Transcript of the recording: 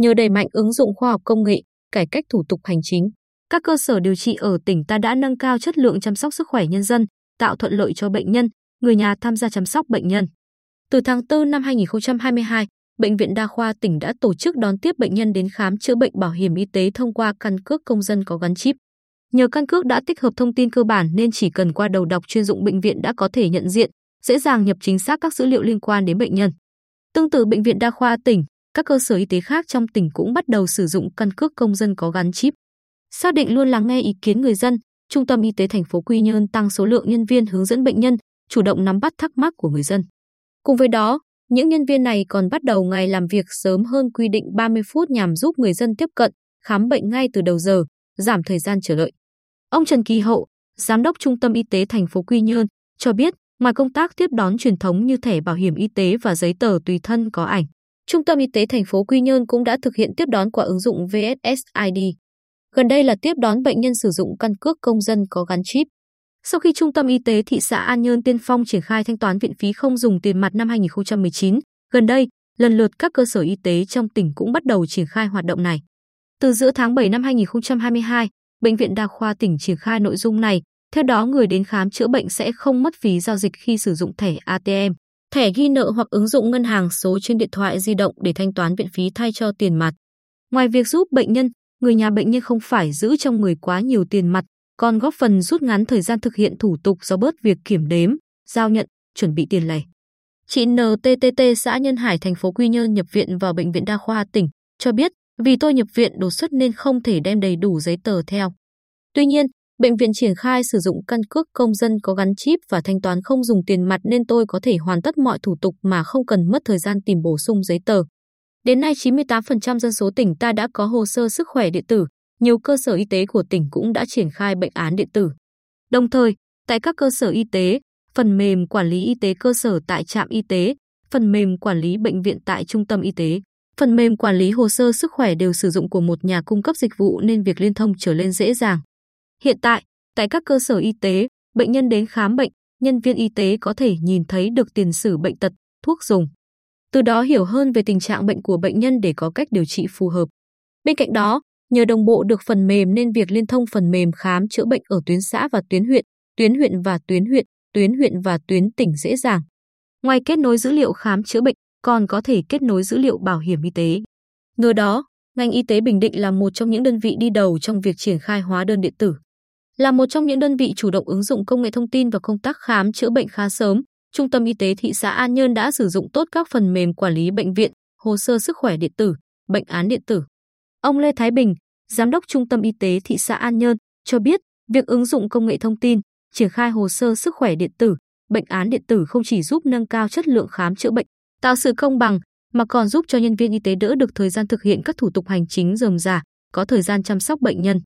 nhờ đẩy mạnh ứng dụng khoa học công nghệ, cải cách thủ tục hành chính, các cơ sở điều trị ở tỉnh ta đã nâng cao chất lượng chăm sóc sức khỏe nhân dân, tạo thuận lợi cho bệnh nhân, người nhà tham gia chăm sóc bệnh nhân. Từ tháng 4 năm 2022, Bệnh viện Đa khoa tỉnh đã tổ chức đón tiếp bệnh nhân đến khám chữa bệnh bảo hiểm y tế thông qua căn cước công dân có gắn chip. Nhờ căn cước đã tích hợp thông tin cơ bản nên chỉ cần qua đầu đọc chuyên dụng bệnh viện đã có thể nhận diện, dễ dàng nhập chính xác các dữ liệu liên quan đến bệnh nhân. Tương tự bệnh viện Đa khoa tỉnh, các cơ sở y tế khác trong tỉnh cũng bắt đầu sử dụng căn cước công dân có gắn chip. Xác định luôn lắng nghe ý kiến người dân, Trung tâm Y tế thành phố Quy Nhơn tăng số lượng nhân viên hướng dẫn bệnh nhân, chủ động nắm bắt thắc mắc của người dân. Cùng với đó, những nhân viên này còn bắt đầu ngày làm việc sớm hơn quy định 30 phút nhằm giúp người dân tiếp cận, khám bệnh ngay từ đầu giờ, giảm thời gian chờ đợi. Ông Trần Kỳ Hậu, Giám đốc Trung tâm Y tế thành phố Quy Nhơn, cho biết, ngoài công tác tiếp đón truyền thống như thẻ bảo hiểm y tế và giấy tờ tùy thân có ảnh, Trung tâm Y tế thành phố Quy Nhơn cũng đã thực hiện tiếp đón qua ứng dụng VSSID. Gần đây là tiếp đón bệnh nhân sử dụng căn cước công dân có gắn chip. Sau khi Trung tâm Y tế thị xã An Nhơn tiên phong triển khai thanh toán viện phí không dùng tiền mặt năm 2019, gần đây, lần lượt các cơ sở y tế trong tỉnh cũng bắt đầu triển khai hoạt động này. Từ giữa tháng 7 năm 2022, Bệnh viện Đa khoa tỉnh triển khai nội dung này, theo đó người đến khám chữa bệnh sẽ không mất phí giao dịch khi sử dụng thẻ ATM, thẻ ghi nợ hoặc ứng dụng ngân hàng số trên điện thoại di động để thanh toán viện phí thay cho tiền mặt. Ngoài việc giúp bệnh nhân, người nhà bệnh nhân không phải giữ trong người quá nhiều tiền mặt, còn góp phần rút ngắn thời gian thực hiện thủ tục do bớt việc kiểm đếm, giao nhận, chuẩn bị tiền lẻ. Chị NTTT xã Nhân Hải thành phố Quy Nhơn nhập viện vào bệnh viện đa khoa tỉnh cho biết, vì tôi nhập viện đột xuất nên không thể đem đầy đủ giấy tờ theo. Tuy nhiên, bệnh viện triển khai sử dụng căn cước công dân có gắn chip và thanh toán không dùng tiền mặt nên tôi có thể hoàn tất mọi thủ tục mà không cần mất thời gian tìm bổ sung giấy tờ. Đến nay 98% dân số tỉnh ta đã có hồ sơ sức khỏe điện tử, nhiều cơ sở y tế của tỉnh cũng đã triển khai bệnh án điện tử. Đồng thời, tại các cơ sở y tế, phần mềm quản lý y tế cơ sở tại trạm y tế, phần mềm quản lý bệnh viện tại trung tâm y tế, phần mềm quản lý hồ sơ sức khỏe đều sử dụng của một nhà cung cấp dịch vụ nên việc liên thông trở lên dễ dàng. Hiện tại, tại các cơ sở y tế, bệnh nhân đến khám bệnh, nhân viên y tế có thể nhìn thấy được tiền sử bệnh tật, thuốc dùng. Từ đó hiểu hơn về tình trạng bệnh của bệnh nhân để có cách điều trị phù hợp. Bên cạnh đó, nhờ đồng bộ được phần mềm nên việc liên thông phần mềm khám chữa bệnh ở tuyến xã và tuyến huyện, tuyến huyện và tuyến huyện, tuyến huyện và tuyến tỉnh dễ dàng. Ngoài kết nối dữ liệu khám chữa bệnh, còn có thể kết nối dữ liệu bảo hiểm y tế. Nhờ đó, ngành y tế Bình Định là một trong những đơn vị đi đầu trong việc triển khai hóa đơn điện tử. Là một trong những đơn vị chủ động ứng dụng công nghệ thông tin vào công tác khám chữa bệnh khá sớm, Trung tâm Y tế thị xã An Nhơn đã sử dụng tốt các phần mềm quản lý bệnh viện, hồ sơ sức khỏe điện tử, bệnh án điện tử. Ông Lê Thái Bình, Giám đốc Trung tâm Y tế thị xã An Nhơn, cho biết việc ứng dụng công nghệ thông tin, triển khai hồ sơ sức khỏe điện tử, bệnh án điện tử không chỉ giúp nâng cao chất lượng khám chữa bệnh, tạo sự công bằng, mà còn giúp cho nhân viên y tế đỡ được thời gian thực hiện các thủ tục hành chính rườm rà, có thời gian chăm sóc bệnh nhân.